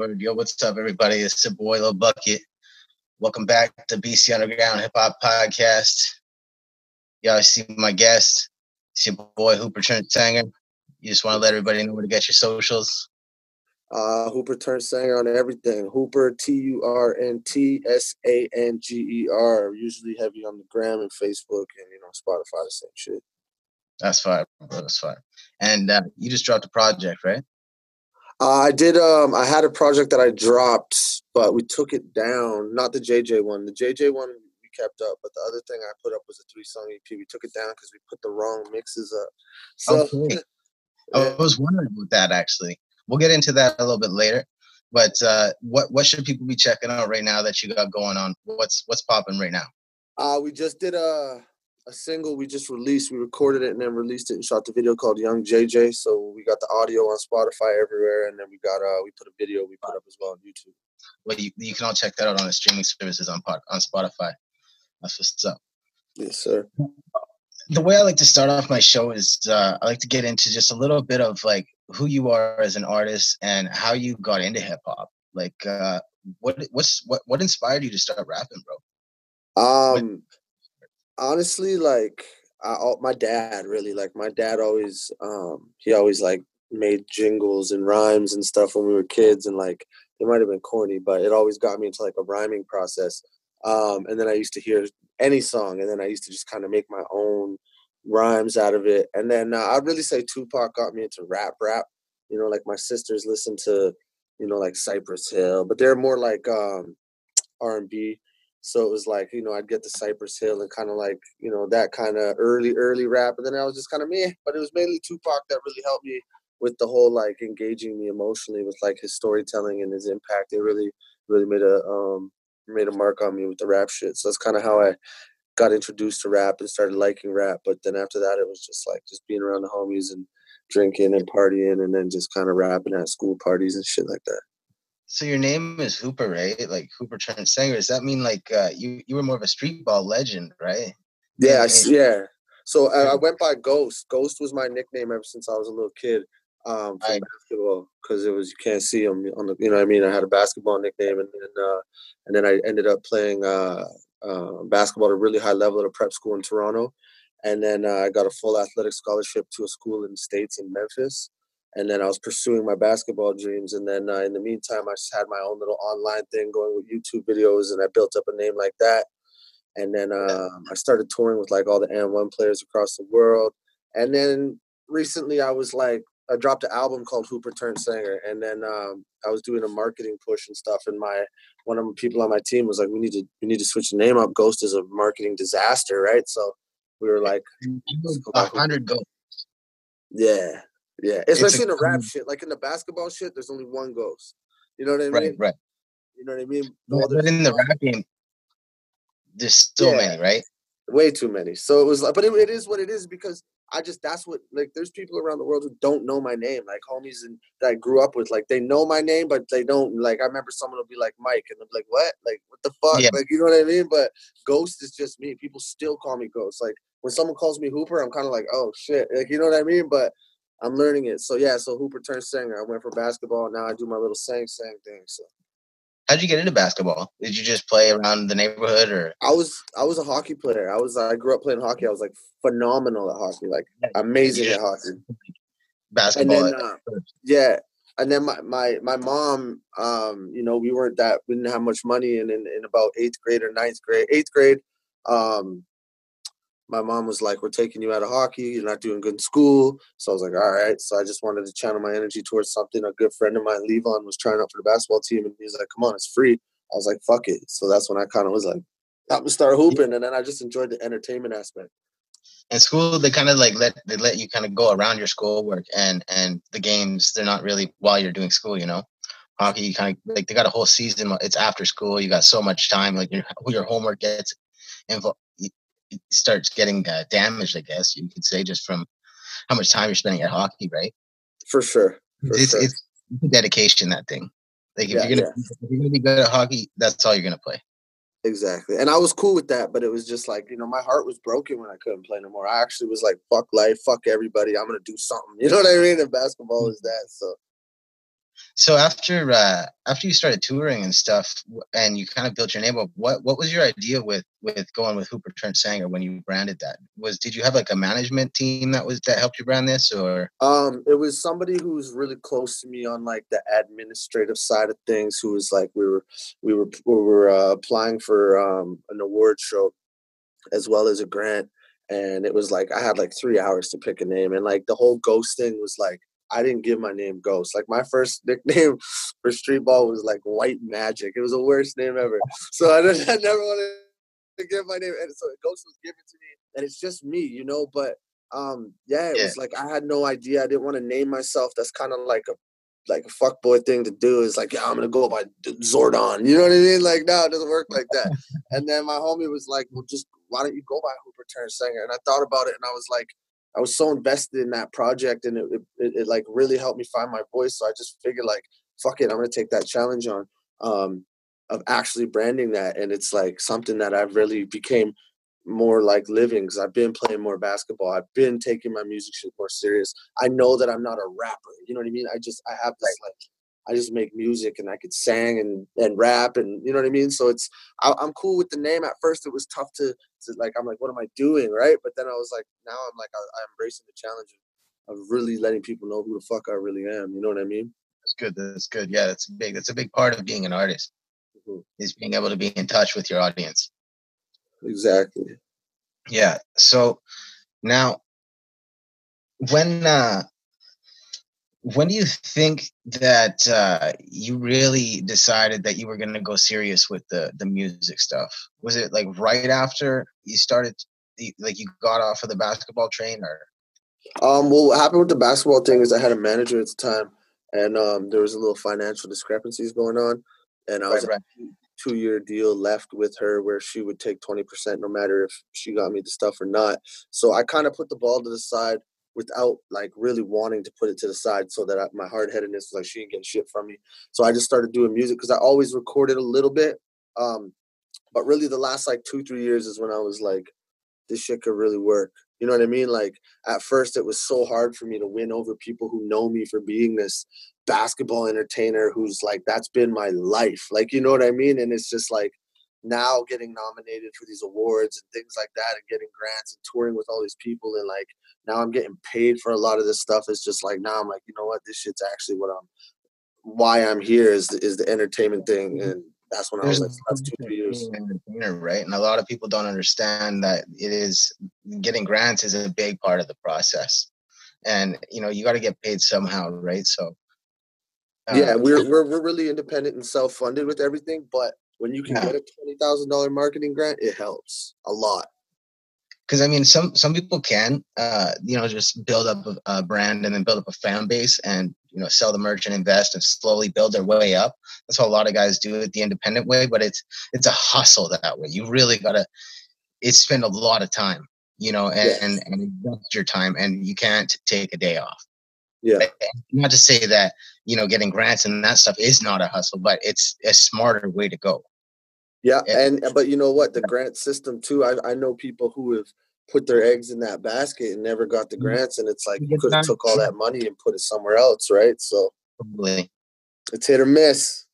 Word. Yo, what's up, everybody? It's your boy Lil Bucket. Welcome back to BC Underground Hip Hop Podcast. Y'all see my guest. It's your boy Hooper Turnt Sanger. You just want to let everybody know where to get your socials. Uh, Hooper Turnt Sanger on everything. Hooper T U R N T S A N G E R. Usually heavy on the gram and Facebook and you know Spotify the same shit. That's fine. That's fine. And uh, you just dropped a project, right? Uh, I did. Um, I had a project that I dropped, but we took it down. Not the JJ one. The JJ one we kept up, but the other thing I put up was a three song EP. We took it down because we put the wrong mixes up. So, okay. I was wondering about that actually. We'll get into that a little bit later. But uh, what what should people be checking out right now that you got going on? What's what's popping right now? Uh, we just did a a single we just released. We recorded it and then released it and shot the video called Young JJ. So we got the audio on Spotify everywhere, and then we got uh we put a video we put up as well on YouTube. Well, you, you can all check that out on the streaming services on on Spotify. That's what's up. Yes, sir. The way I like to start off my show is uh, I like to get into just a little bit of like who you are as an artist and how you got into hip hop. Like, uh, what what's what what inspired you to start rapping, bro? Um, honestly, like I, my dad really like my dad always um he always like made jingles and rhymes and stuff when we were kids and like it might have been corny but it always got me into like a rhyming process um and then i used to hear any song and then i used to just kind of make my own rhymes out of it and then uh, i'd really say tupac got me into rap rap you know like my sisters listen to you know like cypress hill but they're more like um r&b so it was like, you know, I'd get the Cypress Hill and kind of like, you know, that kind of early, early rap. And then I was just kind of me. But it was mainly Tupac that really helped me with the whole like engaging me emotionally with like his storytelling and his impact. It really, really made a um made a mark on me with the rap shit. So that's kind of how I got introduced to rap and started liking rap. But then after that, it was just like just being around the homies and drinking and partying and then just kind of rapping at school parties and shit like that. So your name is Hooper, right? Like Hooper Turnt Sanger. Does that mean like uh, you you were more of a street ball legend, right? Yeah, yeah. So I, I went by Ghost. Ghost was my nickname ever since I was a little kid um, for I, basketball because it was you can't see them on the you know what I mean. I had a basketball nickname and then uh, and then I ended up playing uh, uh, basketball at a really high level at a prep school in Toronto, and then uh, I got a full athletic scholarship to a school in the states in Memphis and then I was pursuing my basketball dreams. And then uh, in the meantime, I just had my own little online thing going with YouTube videos, and I built up a name like that. And then um, I started touring with like all the AND1 players across the world. And then recently, I was like, I dropped an album called Hooper Turnt Sanger, and then um, I was doing a marketing push and stuff. And my one of the people on my team was like, "We need to we need to switch the name up. Ghost is a marketing disaster, right?" So we were like, "A hundred ghosts." Yeah, yeah, especially in the rap shit. Like in the basketball shit, there's only one ghost. You know what I mean? Right, right. You know what I mean? Well, but in the rap game, there's so yeah, many, right? Way too many. So it was like, but it, it is what it is because I just that's what like. There's people around the world who don't know my name, like homies and that I grew up with. Like they know my name, but they don't. Like I remember someone will be like Mike, and be like, "What? Like what the fuck? Yeah. Like you know what I mean?" But Ghost is just me. People still call me Ghost. Like when someone calls me Hooper, I'm kind of like, "Oh shit!" Like you know what I mean? But I'm learning it. So yeah, so Hooper turned singer. I went for basketball. Now I do my little sang sang thing. So how'd you get into basketball? Did you just play around the neighborhood or I was I was a hockey player. I was I grew up playing hockey. I was like phenomenal at hockey, like amazing at hockey. Basketball. Then, uh, yeah. And then my, my my mom, um, you know, we weren't that we didn't have much money and in, in about eighth grade or ninth grade, eighth grade, um, my mom was like, "We're taking you out of hockey. You're not doing good in school." So I was like, "All right." So I just wanted to channel my energy towards something. A good friend of mine, Levon, was trying out for the basketball team, and he was like, "Come on, it's free." I was like, "Fuck it." So that's when I kind of was like, "I'm gonna start hooping," and then I just enjoyed the entertainment aspect. In school, they kind of like let they let you kind of go around your schoolwork and and the games. They're not really while you're doing school, you know. Hockey, you kind of like they got a whole season. It's after school. You got so much time. Like your your homework gets involved starts getting uh, damaged, I guess you could say, just from how much time you're spending at hockey, right? For sure. For it's, sure. it's dedication, that thing. Like if, yeah, you're gonna, yeah. if you're gonna be good at hockey, that's all you're gonna play. Exactly. And I was cool with that, but it was just like, you know, my heart was broken when I couldn't play no more. I actually was like, fuck life, fuck everybody. I'm gonna do something. You know what I mean? And basketball is that. So So after uh, after you started touring and stuff, and you kind of built your name up, what what was your idea with with going with Hooper Turnt Sanger when you branded that? Was did you have like a management team that was that helped you brand this, or? Um, it was somebody who was really close to me on like the administrative side of things. Who was like we were we were we were uh, applying for um, an award show as well as a grant, and it was like I had like three hours to pick a name, and like the whole ghost thing was like I didn't give my name Ghost. Like my first nickname for street ball was like White Magic. It was the worst name ever. So I, I never wanted to give my name, and so Ghost was given to me, and it's just me, you know. But um, yeah, it yeah. was like I had no idea. I didn't want to name myself. That's kind of like a like a fuckboy thing to do is like, yeah, I'm gonna go by Zordon. You know what I mean? Like, no, it doesn't work like that. and then my homie was like, well, just why don't you go by Hooper Turnt Sanger? And I thought about it, and I was like, I was so invested in that project, and it, it, it like really helped me find my voice. So I just figured like, fuck it, I'm gonna take that challenge on um, of actually branding that, and it's like something that I've really became more like living because I've been playing more basketball. I've been taking my music shit more serious. I know that I'm not a rapper. You know what I mean? I just I have this like I just make music and I could sing and and rap and you know what I mean. So it's I, am cool with the name. At first, it was tough to, to like I'm like, what am I doing, right? But then I was like, now I'm like I, I'm embracing the challenge of, of really letting people know who the fuck I really am. You know what I mean? That's good. That's good. Yeah, that's big. That's a big part of being an artist. Mm-hmm. Is being able to be in touch with your audience. Exactly. Yeah. So now, when uh, when do you think that uh, you really decided that you were going to go serious with the the music stuff? Was it like right after you started, like you got off of the basketball train, or? Um, well, what happened with the basketball thing is I had a manager at the time, and um, there was a little financial discrepancies going on, and I was right, right. two year deal left with her where she would take twenty percent no matter if she got me the stuff or not. So I kind of put the ball to the side without like really wanting to put it to the side so that I, my hard headedness was like she ain't getting shit from me. So I just started doing music because I always recorded a little bit. Um, but really the last like two, three years is when I was like, this shit could really work. You know what I mean? Like at first it was so hard for me to win over people who know me for being this basketball entertainer who's like that's been my life. Like you know what I mean? And it's just like now getting nominated for these awards and things like that and getting grants and touring with all these people and like now I'm getting paid for a lot of this stuff. It's just like now I'm like, you know what, this shit's actually what I'm why I'm here is is the entertainment thing and that's when There's I was like that's two years. Entertainer, right? And a lot of people don't understand that it is getting grants is a big part of the process. And you know, you gotta get paid somehow, right? So uh, yeah, we're, we're we're really independent and self funded with everything, but when you can yeah. get a twenty thousand dollar marketing grant, it helps a lot. Because I mean, some some people can, uh, you know, just build up a, a, brand and then build up a fan base and you know sell the merch and invest and slowly build their way up. That's how a lot of guys do it the independent way, but it's it's a hustle that way. You really gotta it spend a lot of time, you know, and yes. and, and invest your time, and you can't take a day off. Yeah. Not to say that you know getting grants and that stuff is not a hustle, but it's a smarter way to go. Yeah, and but you know what? The grant system too. I I know people who have put their eggs in that basket and never got the mm-hmm. grants, and it's like you could have took all that money and put it somewhere else, right? So Probably. it's hit or miss.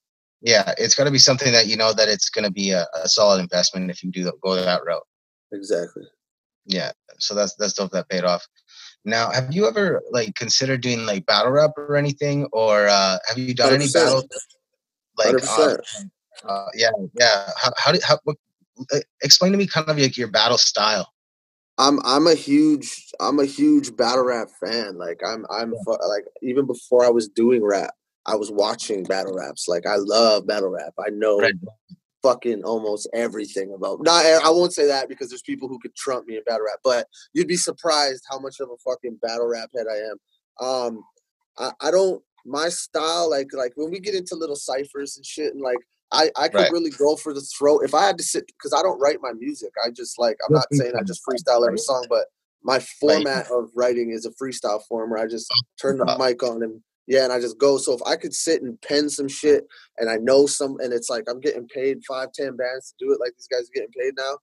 Yeah, it's got to be something that you know that it's going to be a, a, solid investment if you do go that route. Exactly. Yeah, so that's that's dope that paid off. Now, have you ever like considered doing like battle rap or anything, or uh, have you done 100%. any battle? Like, uh, uh, yeah, yeah. How, how did how? What, uh, explain to me kind of like your battle style. I'm I'm a huge I'm a huge battle rap fan. Like I'm I'm like even before I was doing rap, I was watching battle raps. Like I love battle rap. I know right. fucking almost everything about. Not I won't say that because there's people who could trump me in battle rap, but you'd be surprised how much of a fucking battle rap head I am. Um, I, I don't my style like like when we get into little ciphers and shit and like I, I could right. really go for the throat if I had to sit because I don't write my music. I just like I'm not saying I just freestyle every song, but my format of writing is a freestyle form where I just turn the mic on and yeah, and I just go. So if I could sit and pen some shit and I know some and it's like I'm getting paid five, ten bands to do it like these guys are getting paid now,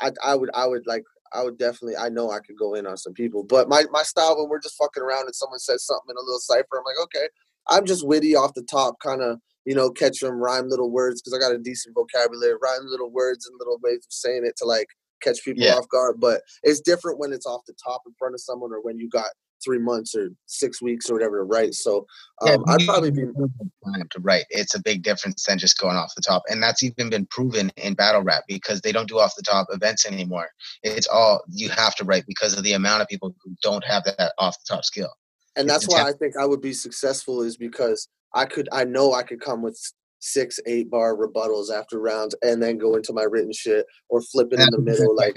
I I would I would like I would definitely I know I could go in on some people. But my my style when we're just fucking around and someone says something in a little cipher, I'm like, okay, I'm just witty off the top, kind of you know catch them rhyme little words because I got a decent vocabulary, rhyme little words and little ways of saying it to like catch people yeah. off guard. But it's different when it's off the top in front of someone or when you got three months or six weeks or whatever to write. So um, yeah, I'd probably be time to write. It's a big difference than just going off the top, and that's even been proven in battle rap because they don't do off the top events anymore. It's all you have to write because of the amount of people who don't have that off the top skill. And that's why I think I would be successful is because I could I know I could come with six, eight bar rebuttals after rounds and then go into my written shit or flip it in the middle. Like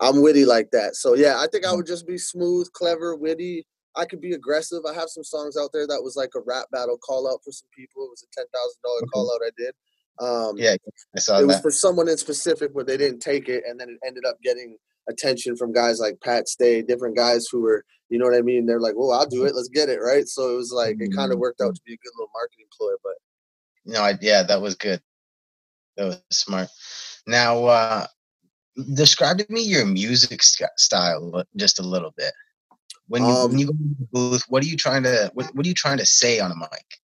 I'm witty like that. So yeah, I think I would just be smooth, clever, witty. I could be aggressive. I have some songs out there that was like a rap battle call out for some people. It was a ten thousand dollar call out I did. Um, yeah, I saw it that. was for someone in specific where they didn't take it, and then it ended up getting attention from guys like Pat Stay, different guys who were, you know what I mean? They're like, "Well, I'll do it. Let's get it right." So it was like it kind of mm-hmm. worked out to be a good little marketing ploy. But no, I, yeah, that was good. That was smart. Now, uh, describe to me your music style just a little bit. When you um, when you go to the booth, what are you trying to what, what are you trying to say on a mic?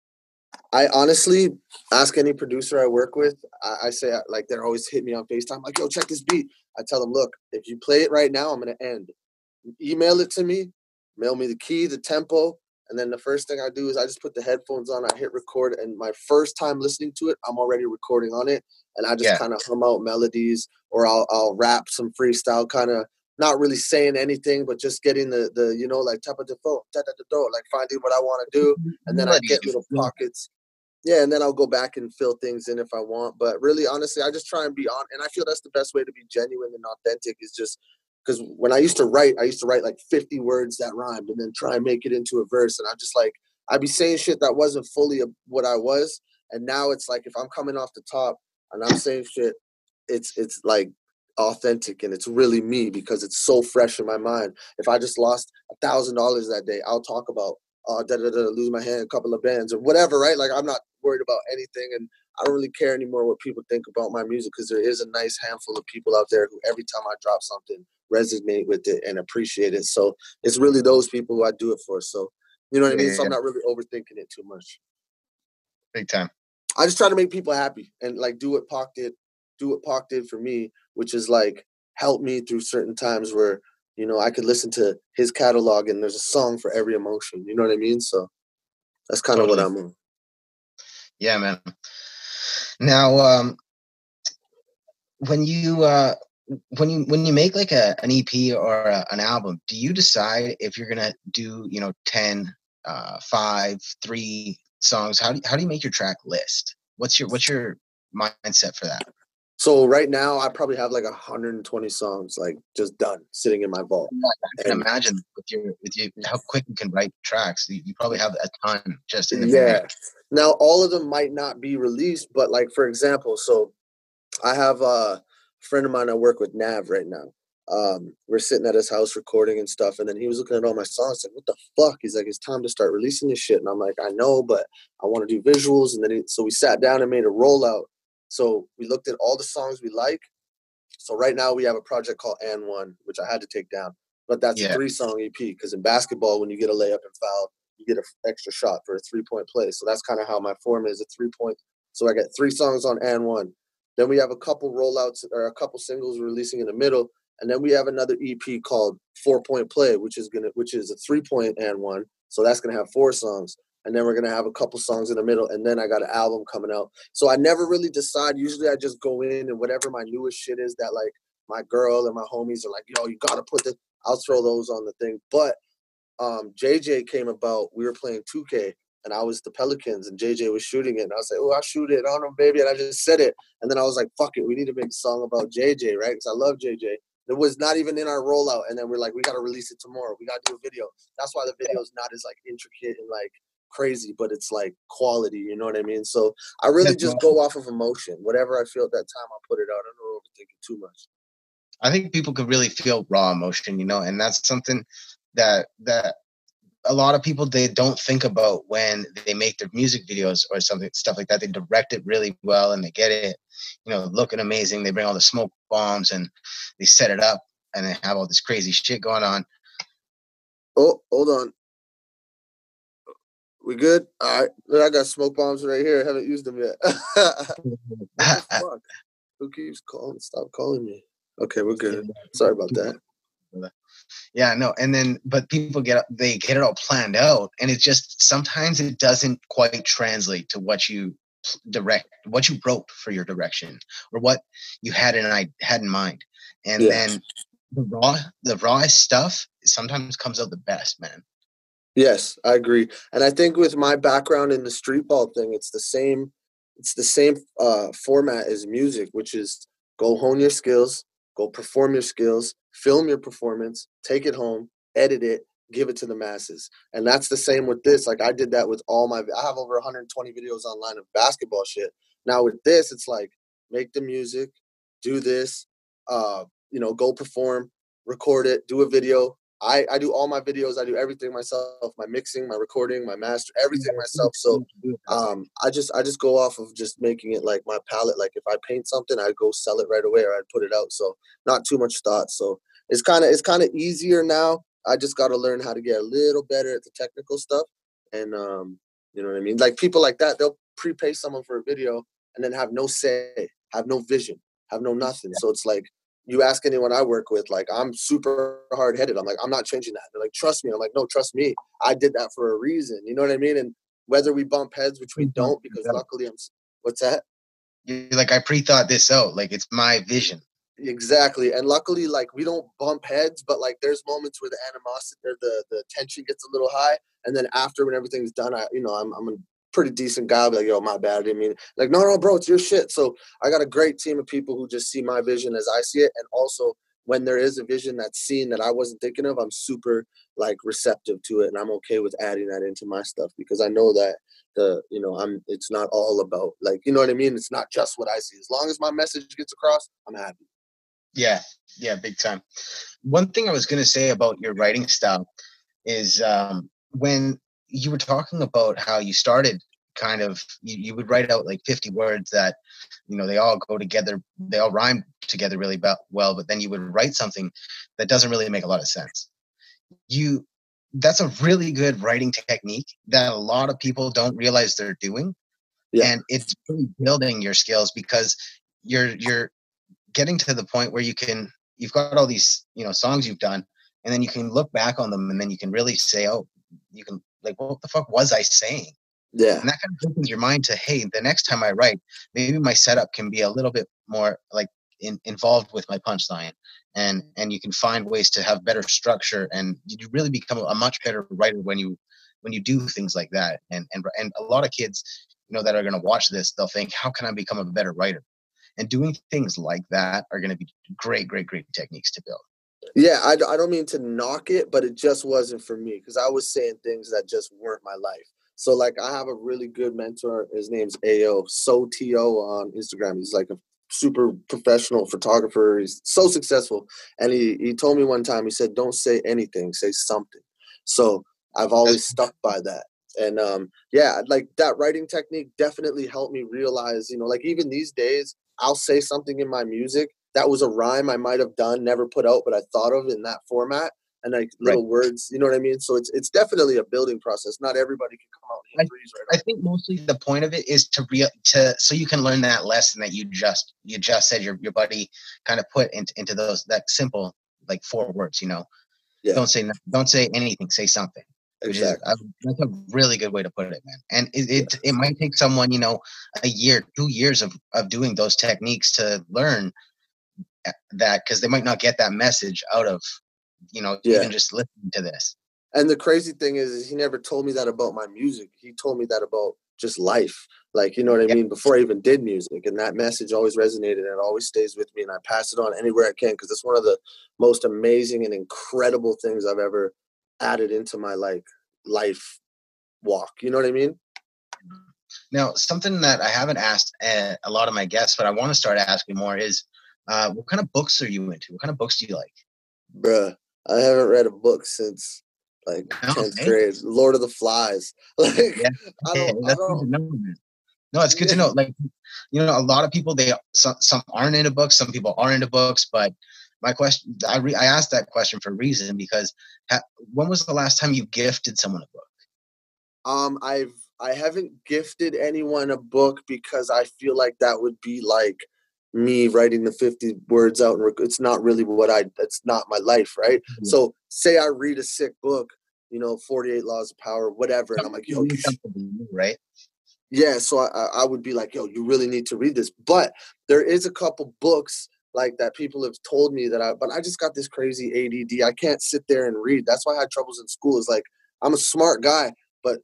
I honestly ask any producer I work with. I, I say uh, like they're always hit me on Facetime, like, "Yo, check this beat." I tell them, "Look, if you play it right now, I'm gonna end. Email it to me, mail me the key, the tempo, and then the first thing I do is I just put the headphones on, I hit record, and my first time listening to it, I'm already recording on it, and I just yeah. kind of hum out melodies, or I'll I'll rap some freestyle, kind of not really saying anything, but just getting the the you know like tap of the phone, tap the door, like finding what I want to do, and then I get little pockets. Yeah, and then I'll go back and fill things in if I want. But really, honestly, I just try and be on, and I feel that's the best way to be genuine and authentic is just because when I used to write, I used to write like 50 words that rhymed and then try and make it into a verse. And I'm just like, I'd be saying shit that wasn't fully what I was. And now it's like if I'm coming off the top and I'm saying shit, it's it's like authentic and it's really me because it's so fresh in my mind. If I just lost a thousand dollars that day, I'll talk about uh da, da, da, lose my hand, a couple of bands or whatever, right? Like I'm not worried about anything and I don't really care anymore what people think about my music because there is a nice handful of people out there who every time I drop something resonate with it and appreciate it. So it's really those people who I do it for. So you know what I mean? Yeah, so I'm not really overthinking it too much. Big time. I just try to make people happy and like do what Pac did, do what Pac did for me, which is like help me through certain times where, you know, I could listen to his catalog and there's a song for every emotion. You know what I mean? So that's kind totally. of what I'm on. Yeah, man. Now, um, when you uh, when you when you make like a an EP or a, an album, do you decide if you're gonna do you know 10, uh, 5, 3 songs? How do you, how do you make your track list? What's your what's your mindset for that? So right now, I probably have like 120 songs like just done sitting in my vault. I can and, imagine with your with you how quick you can write tracks. You, you probably have a ton just in the yeah. Now all of them might not be released, but like for example, so I have a friend of mine I work with, Nav, right now. Um, we're sitting at his house recording and stuff, and then he was looking at all my songs, like, "What the fuck?" He's like, "It's time to start releasing this shit," and I'm like, "I know, but I want to do visuals." And then he, so we sat down and made a rollout. So we looked at all the songs we like. So right now we have a project called "And One," which I had to take down, but that's yeah. a three-song EP because in basketball, when you get a layup and foul, you get an extra shot for a three-point play. So that's kind of how my form is: a three-point. So I get three songs on "And One." Then we have a couple rollouts or a couple singles releasing in the middle, and then we have another EP called Four Point Play, which is gonna which is a three point and one. So that's gonna have four songs. And then we're gonna have a couple songs in the middle, and then I got an album coming out. So I never really decide. Usually I just go in and whatever my newest shit is that like my girl and my homies are like, yo, you gotta put the I'll throw those on the thing. But um JJ came about, we were playing 2K and I was the Pelicans and JJ was shooting it. And I was like, oh, I'll shoot it on him, baby. And I just said it. And then I was like, fuck it. We need to make a song about JJ, right? Because I love JJ. It was not even in our rollout. And then we're like, we got to release it tomorrow. We got to do a video. That's why the video is not as like intricate and like crazy, but it's like quality. You know what I mean? So I really just go off of emotion. Whatever I feel at that time, I'll put it out. I don't overthink it too much. I think people could really feel raw emotion, you know, and that's something that that a lot of people they don't think about when they make their music videos or something stuff like that they direct it really well and they get it you know looking amazing they bring all the smoke bombs and they set it up and they have all this crazy shit going on oh hold on We good? All right. Look, I got smoke bombs right here. I haven't used them yet. Who keeps calling? Stop calling me. Okay, we're good. Sorry about that. Yeah, no, and then but people get they get it all planned out, and it just sometimes it doesn't quite translate to what you direct, what you wrote for your direction, or what you had in I had in mind, and yeah. then the raw the raw stuff sometimes comes out the best, man. Yes, I agree. And I think with my background in the street ball thing, it's the same it's the same uh, format as music, which is go hone your skills, go perform your skills, film your performance, take it home, edit it, give it to the masses. And that's the same with this. Like I did that with all my I have over 120 videos online of basketball shit. Now with this, it's like make the music, do this, uh, you know, go perform, record it, do a video, I, I do all my videos. I do everything myself, my mixing, my recording, my master, everything myself. So um, I just I just go off of just making it like my palette. Like if I paint something, I go sell it right away or I'd put it out. So not too much thought. So it's kind of it's kind of easier now. I just got to learn how to get a little better at the technical stuff. And um, you know what I mean? Like people like that, they'll prepay someone for a video and then have no say, have no vision, have no nothing. So it's like you ask anyone I work with, like I'm super hard headed. I'm like, I'm not changing that. They're like, trust me. I'm like, no, trust me. I did that for a reason. You know what I mean? And whether we bump heads, which we don't, mm-hmm. because luckily I'm. What's that? You're like I pre-thought this out. Like it's my vision. Exactly, and luckily, like we don't bump heads, but like there's moments where the animosity or the the tension gets a little high, and then after when everything's done, I you know I'm I'm pretty decent guy. I'll be like, yo, my bad. I didn't mean like, no, no, bro, it's your shit. So I got a great team of people who just see my vision as I see it. And also when there is a vision that's seen that I wasn't thinking of, I'm super like receptive to it. And I'm okay with adding that into my stuff because I know that the, you know, I'm, it's not all about like, you know what I mean? It's not just what I see. As long as my message gets across, I'm happy. Yeah. Yeah. Big time. One thing I was to say about your writing style is um, when you were talking about how you started kind of you, you, would write out like 50 words that you know they all go together they all rhyme together really well but then you would write something that doesn't really make a lot of sense you that's a really good writing technique that a lot of people don't realize they're doing yeah. and it's really building your skills because you're you're getting to the point where you can you've got all these you know songs you've done and then you can look back on them and then you can really say oh you can like what the fuck was i saying? Yeah. And that kind of opens your mind to hey the next time i write maybe my setup can be a little bit more like in, involved with my punchline and mm. and you can find ways to have better structure and you really become a much better writer when you when you do things like that and and and a lot of kids you know that are going to watch this they'll think how can i become a better writer? And doing things like that are going to be great great great techniques to build yeah, I, I don't mean to knock it, but it just wasn't for me because I was saying things that just weren't my life. So like I have a really good mentor. His name's Ao So To on Instagram. He's like a super professional photographer. He's so successful. And he he told me one time, he said, Don't say anything, say something. So I've always stuck by that. And um, yeah, like that writing technique definitely helped me realize, you know, like even these days, I'll say something in my music that was a rhyme I might have done, never put out, but I thought of in that format and like little right. words. You know what I mean? So it's it's definitely a building process. Not everybody can come out and right I think mostly the point of it is to real to so you can learn that lesson that you just you just said your your buddy kind of put into into those that simple like four words. You know, yeah. don't say don't say anything. Say something. Exactly. Is, that's a really good way to put it, man. And it, it it might take someone you know a year, two years of of doing those techniques to learn that because they might not get that message out of you know, yeah. even just listening to this. And the crazy thing is, is, he never told me that about my music. He told me that about just life. Like, you know what I mean? Before I even did music. And that message always resonated and it always stays with me. And I pass it on anywhere I can because it's one of the most amazing and incredible things I've ever added into my like life walk. You know what I mean? Now, something that I haven't asked uh, a lot of my guests, but I want to start asking more is uh, what kind of books are you into? What kind of books do you like? Bruh, I haven't read a book since like tenth grade. Lord of the Flies. Like yeah. I don't, I don't know, No, it's good yeah. to know. Like you know, a lot of people they some some aren't into books. Some people are into books, but my question I re, I asked that question for a reason because ha, when was the last time you gifted someone a book? Um, I've I haven't gifted anyone a book because I feel like that would be like me writing the 50 words out and it's not really what I that's not my life, right? Mm-hmm. So say I read a sick book, you know, 48 laws of power, whatever, and I'm like, yo, you right? Yeah, so I, I would be like, yo, you really need to read this. But there is a couple books like that people have told me that I but I just got this crazy ADD. I can't sit there and read. That's why I had troubles in school. Is like I'm a smart guy, but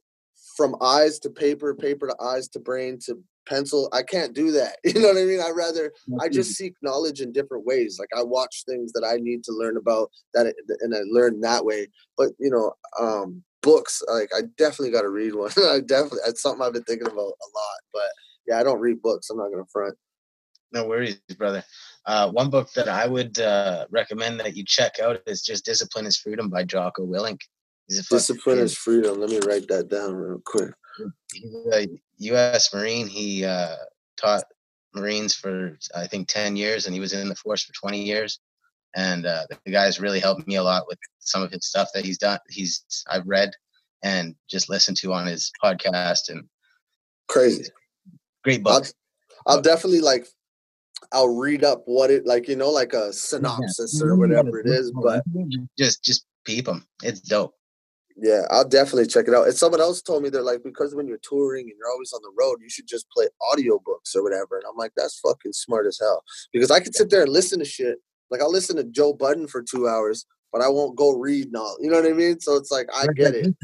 from eyes to paper, paper to eyes to brain to pencil, I can't do that. You know what I mean? I rather I just seek knowledge in different ways. Like I watch things that I need to learn about that, and I learn that way. But you know, um, books like I definitely got to read one. I definitely that's something I've been thinking about a lot. But yeah, I don't read books. I'm not gonna front. No worries, brother. Uh, one book that I would uh, recommend that you check out is just "Discipline Is Freedom" by Jocko Willink. Discipline is freedom. Let me write that down real quick. He's a U.S. Marine. He uh, taught Marines for I think ten years, and he was in the force for twenty years. And uh, the guy's really helped me a lot with some of his stuff that he's done. He's I've read and just listened to on his podcast and crazy, great book. I'll, I'll definitely like I'll read up what it like, you know, like a synopsis or whatever it is. But just just peep them. It's dope. Yeah, I'll definitely check it out. And someone else told me they're like, because when you're touring and you're always on the road, you should just play audiobooks or whatever. And I'm like, that's fucking smart as hell. Because I could sit there and listen to shit. Like I'll listen to Joe Budden for two hours, but I won't go read now. You know what I mean? So it's like I get it.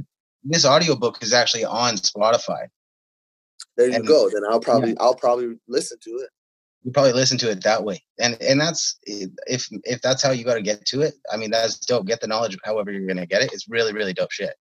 This audiobook is actually on Spotify. There you and, go. Then I'll probably yeah. I'll probably listen to it you probably listen to it that way. And and that's if if that's how you got to get to it i mean that's dope. Get the knowledge however you're gonna get it. It's really really dope shit.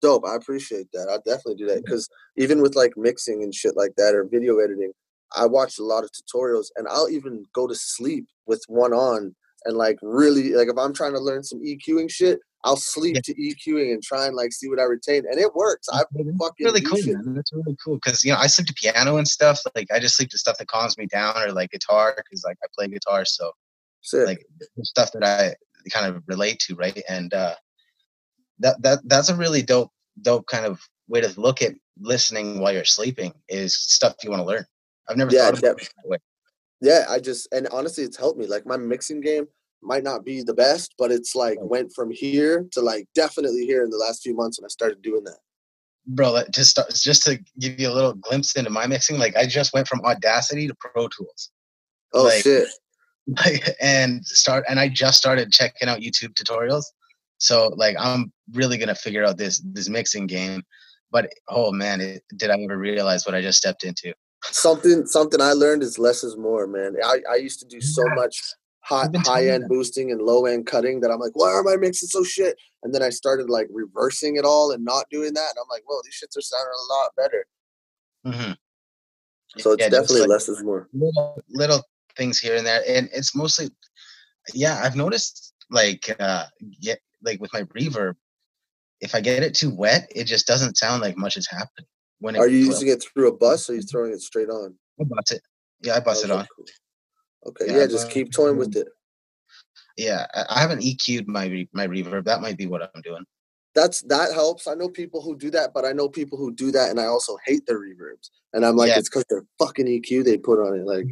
Dope. I appreciate that. I'll definitely do that because even with like mixing and shit like that or video editing i watch a lot of tutorials and i'll even go to sleep with one on and like really like if i'm trying to learn some eqing shit I'll sleep yeah. to EQing and try and like see what I retain, and it works. I fucking really cool, man. That's really cool because you know I sleep to piano and stuff. Like I just sleep to stuff that calms me down, or like guitar because like I play guitar, so Sick. like stuff that I kind of relate to, right? And uh, that that that's a really dope dope kind of way to look at listening while you're sleeping is stuff you want to learn. I've never yeah, thought about yeah. that way. Yeah, I just and honestly, it's helped me. Like my mixing game might not be the best, but it's like went from here to like definitely here in the last few months when I started doing that. Bro, just start, just to give you a little glimpse into my mixing, like I just went from Audacity to Pro Tools. Oh like, shit! Like, and start, and I just started checking out YouTube tutorials. So like, I'm really gonna figure out this this mixing game. But oh man, it, did I ever realize what I just stepped into? Something something I learned is less is more, man. I, I used to do so much high high end boosting and low end cutting that I'm like, why am I mixing so shit? And then I started like reversing it all and not doing that. And I'm like, whoa, these shits are sounding a lot better. Mm-hmm. So it's yeah, definitely like less is more. Little, little things here and there, and it's mostly, yeah. I've noticed like uh, get like with my reverb, if I get it too wet, it just doesn't sound like much is happening. When are you using it through a bus or are you throwing it straight on? I bust it. Yeah, I bust it on. Cool. Okay, yeah, yeah just keep toying with it. Yeah, I haven't EQ'd my my reverb. That might be what I'm doing. That's that helps. I know people who do that, but I know people who do that, and I also hate their reverbs. And I'm like, yeah. it's because they're fucking EQ they put on it. Like,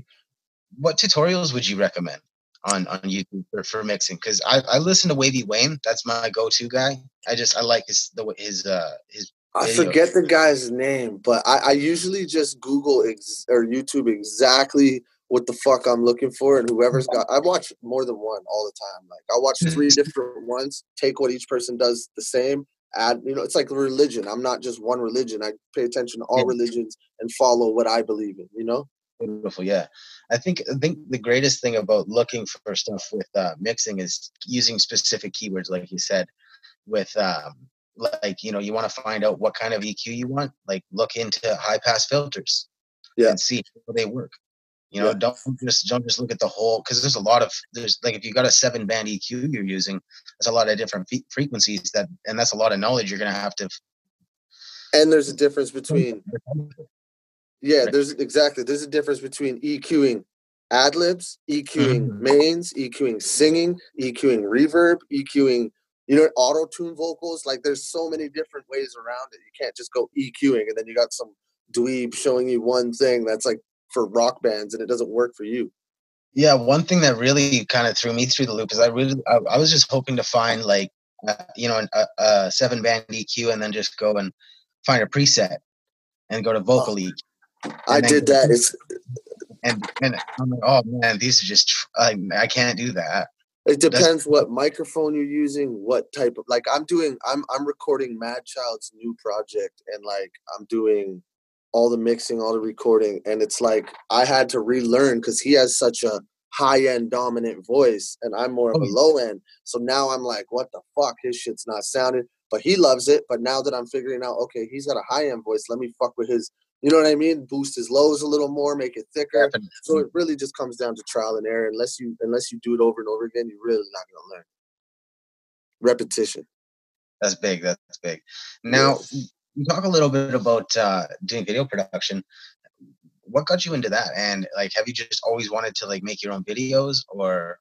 what tutorials would you recommend on on YouTube for, for mixing? Because I I listen to Wavy Wayne. That's my go to guy. I just I like his the his uh his. I forget the guy's name, but I, I usually just Google ex- or YouTube exactly what the fuck I'm looking for, and whoever's got. I watch more than one all the time. Like I watch three different ones, take what each person does the same, add. You know, it's like religion. I'm not just one religion. I pay attention to all religions and follow what I believe in. You know. Beautiful, yeah. I think I think the greatest thing about looking for stuff with uh, mixing is using specific keywords, like you said, with um, like you know you want to find out what kind of EQ you want. Like look into high pass filters, yeah, and see how they work you know, yeah. don't just don't just look at the whole because there's a lot of there's like if you got a seven band EQ you're using, there's a lot of different frequencies that and that's a lot of knowledge you're gonna have to. And there's a difference between. Yeah, there's exactly there's a difference between EQing ad libs, EQing mm-hmm. mains, EQing singing, EQing reverb, EQing you know, auto tune vocals. Like there's so many different ways around it. You can't just go EQing and then you got some dweeb showing you one thing that's like for rock bands and it doesn't work for you. Yeah, one thing that really kind of threw me through the loop is I really I, I was just hoping to find like uh, you know a, a, seven band EQ and then just go and find a preset and go to vocal oh, EQ. I did that. It's and, and I'm like, oh man, these are just I, I can't do that. It depends That's, what microphone you're using, what type of like I'm doing. I'm I'm recording Madchild's new project, and like I'm doing all the mixing, all the recording, and it's like I had to relearn because he has such a high end dominant voice, and I'm more of oh, a oh, low end. So now I'm like, what the fuck? His shit's not sounding, but he loves it. But now that I'm figuring out, okay, he's got a high end voice, let me fuck with his you know what I mean? Boost his lows a little more, make it thicker. Definitely. So it really just comes down to trial and error. Unless you unless you do it over and over again, you're really not gonna learn. Repetition. That's big. That's big. Now, yeah. talk a little bit about uh, doing video production. What got you into that? And like, have you just always wanted to like make your own videos, or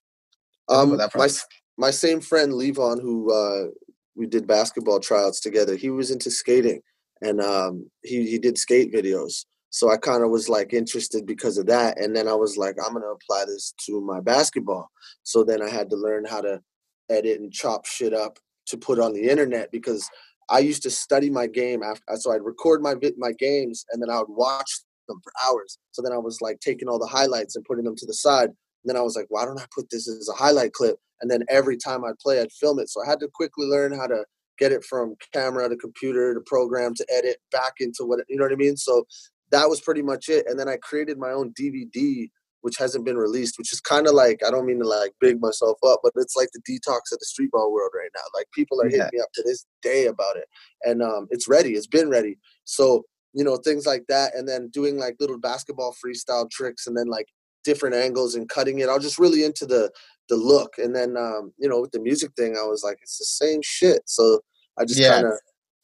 um, my my same friend Levon, who uh, we did basketball tryouts together. He was into skating, and um, he he did skate videos. So I kind of was like interested because of that, and then I was like, I'm gonna apply this to my basketball. So then I had to learn how to edit and chop shit up to put on the internet because I used to study my game after. Uh, so I'd record my my games, and then I would watch them for hours. So then I was like taking all the highlights and putting them to the side. And then I was like, why don't I put this as a highlight clip? And then every time I'd play, I'd film it. So I had to quickly learn how to get it from camera to computer to program to edit back into what you know what I mean. So that was pretty much it. And then I created my own DVD, which hasn't been released, which is kind of like I don't mean to like big myself up, but it's like the detox of the street ball world right now. Like people are yeah. hitting me up to this day about it, and um, it's ready. It's been ready. So you know things like that, and then doing like little basketball freestyle tricks, and then like different angles and cutting it. I was just really into the the look. And then um, you know, with the music thing, I was like, it's the same shit. So I just yeah. kind of,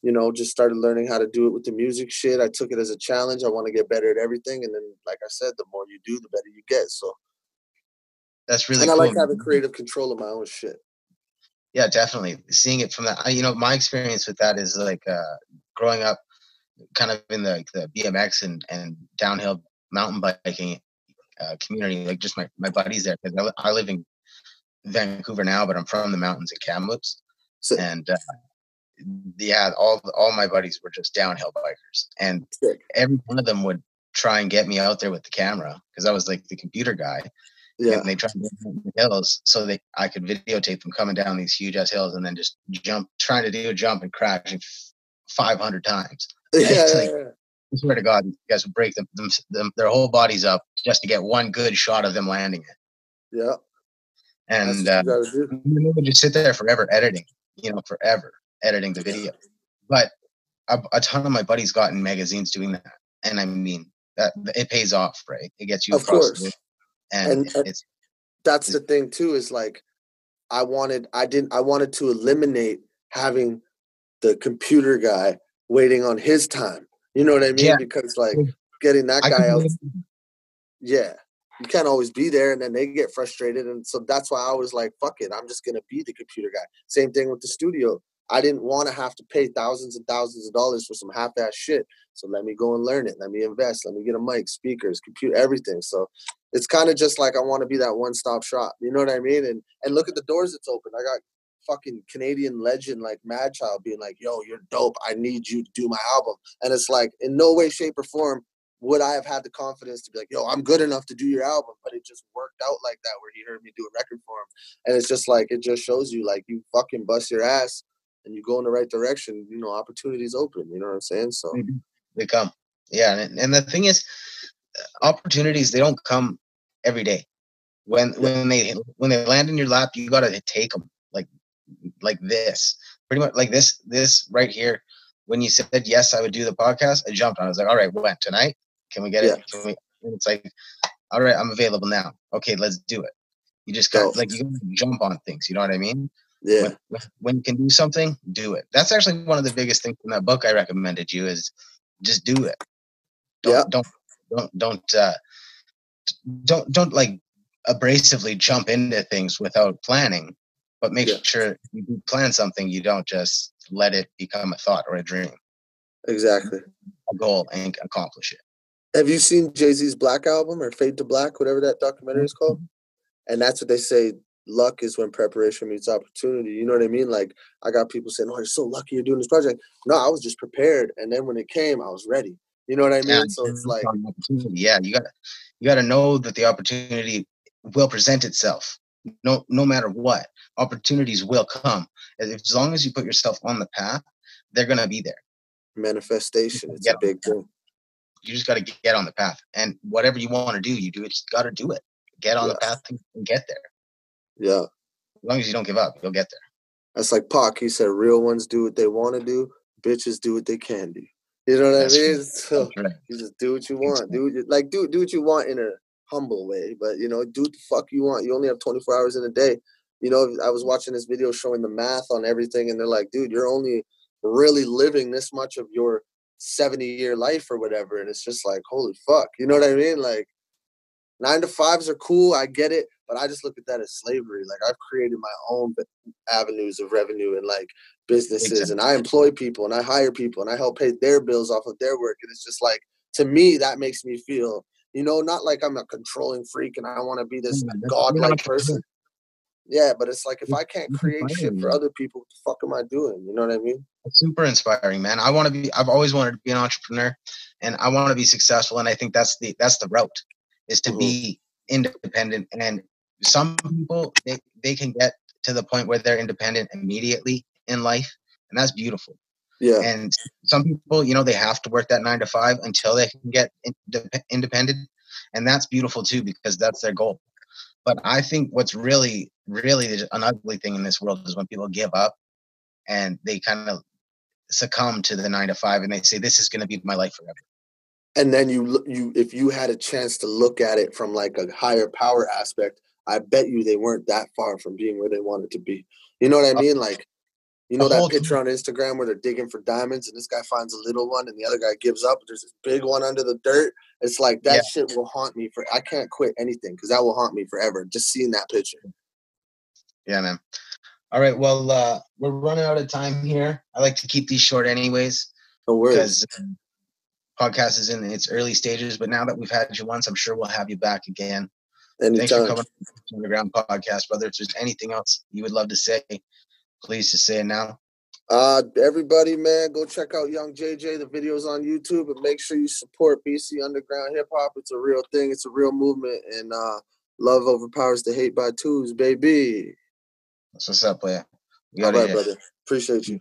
you know, just started learning how to do it with the music shit. I took it as a challenge. I want to get better at everything. And then, like I said, the more you do, the better you get. So that's really and cool. I like having creative control of my own shit. Yeah, definitely. Seeing it from that, you know, my experience with that is like uh, growing up kind of in the, the BMX and, and downhill mountain biking uh, community, like just my, my buddies there. Because I, I live in Vancouver now, but I'm from the mountains in Kamloops. So, and uh, yeah, all all my buddies were just downhill bikers, and every one of them would try and get me out there with the camera because I was like the computer guy. Yeah, and they tried to get the hills so that I could videotape them coming down these huge ass hills and then just jump, trying to do a jump and crashing five hundred times. Yeah, like, I swear to God, you guys would break them, them, them, their whole bodies up just to get one good shot of them landing it. Yeah. And uh, they would just sit there forever editing, you know, forever editing the video. But a, a, ton of my buddies got in magazines doing that, and I mean that it pays off, right? It gets you of course, and, and, and it's that's it's, the thing too. Is like I wanted, I didn't, I wanted to eliminate having the computer guy waiting on his time you know what I mean? Yeah. Because like getting that guy out, yeah, you can't always be there, and then they get frustrated, and so that's why I was like, "Fuck it, I'm just gonna be the computer guy." Same thing with the studio. I didn't want to have to pay thousands and thousands of dollars for some half-ass shit. So let me go and learn it. Let me invest. Let me get a mic, speakers, computer, everything. So it's kind of just like I want to be that one-stop shop. You know what I mean? And and look at the doors it's open. I got fucking Canadian legend like Madchild being like, yo, you're dope. I need you to do my album. And it's like, in no way, shape, or form would I have had the confidence to be like, yo, I'm good enough to do your album. But it just worked out like that where he heard me do a record for him. And it's just like, it just shows you like you fucking bust your ass and you go in the right direction, you know, opportunities open. You know what I'm saying? So mm-hmm. they come. Yeah. And, and the thing is, uh, opportunities, they don't come every day. When, yeah. when they when they land in your lap, you gotta take them like like this, pretty much like this, this right here. When you said yes, I would do the podcast. I jumped on. I was like, all right, when tonight? Can we get yeah. it? Can we? And it's like, all right, I'm available now. Okay, let's do it. You just got like you jump on things. You know what I mean? Yeah. When, when, you can do something, do it. That's actually one of the biggest things in that book I recommended you is just do it. Don't yeah. don't don't don't uh, don't don't like abrasively jump into things without planning But make yeah. sure you plan something, you don't just let it become a thought or a dream. Exactly. A goal and accomplish it. Have you seen Jay Z's Black album or Fade to Black, whatever that documentary is called? Mm-hmm. And that's what they say. Luck is when preparation meets opportunity. You know what I mean? Like I got people saying, "Oh, you're so lucky you're doing this project." No, I was just prepared, and then when it came, I was ready. You know what I mean? Yeah, so it's like, yeah, you got you got to know that the opportunity will present itself. No, no matter what, opportunities will come. As long as you put yourself on the path, they're gonna be there. Manifestation, it's a big thing you just got to get on the path and whatever you want to do you do it just got to do it get on yes. the path and get there yeah as long as you don't give up you'll get there that's like Pac. He said, "Real ones do what they want to do. Bitches do what they can do." You know what that's I mean? So right. you just do what you want. Do what like do do what you want in a humble way, but you know, do what the fuck you want. You only have 24 hours in a day. You know, I was watching this video showing the math on everything, and they're like, "Dude, you're only really living this much of your 70 year life or whatever. And it's just like, holy fuck. You know what I mean? Like, nine to fives are cool. I get it. But I just look at that as slavery. Like, I've created my own avenues of revenue and like businesses, exactly. and I employ people and I hire people and I help pay their bills off of their work. And it's just like, to me, that makes me feel, you know, not like I'm a controlling freak and I want to be this godlike person. Yeah, but it's like if I can't create shit for other people, what the fuck am I doing? You know what I mean? It's super inspiring, man. I want to be. I've always wanted to be an entrepreneur, and I want to be successful. And I think that's the that's the route is to mm-hmm. be independent. And some people they they can get to the point where they're independent immediately in life, and that's beautiful. Yeah. And some people, you know, they have to work that nine to five until they can get independent, and that's beautiful too because that's their goal. But I think what's really, really an ugly thing in this world is when people give up and they kind of succumb to the nine to five and they say, "This is going to be my life forever." And then you, you, if you had a chance to look at it from like a higher power aspect, I bet you they weren't that far from being where they wanted to be. You know what I mean? Like you know that picture on Instagram where they're digging for diamonds and this guy finds a little one and the other guy gives up. There's this big one under the dirt. It's like that yeah. shit will haunt me for. I can't quit anything because that will haunt me forever. Just seeing that picture. Yeah, man. All right. Well, uh, we're running out of time here. I like to keep these short, anyways. No worries. Podcast is in its early stages, but now that we've had you once, I'm sure we'll have you back again. Anytime. Thanks for coming to the Underground Podcast, brother. If there's anything else you would love to say, please just say it now. Uh, everybody, man, go check out Young JJ. The videos on YouTube, and make sure you support BC Underground Hip Hop. It's a real thing. It's a real movement, and uh, love overpowers the hate by twos, baby. That's what's up, player. All right, brother. Appreciate you.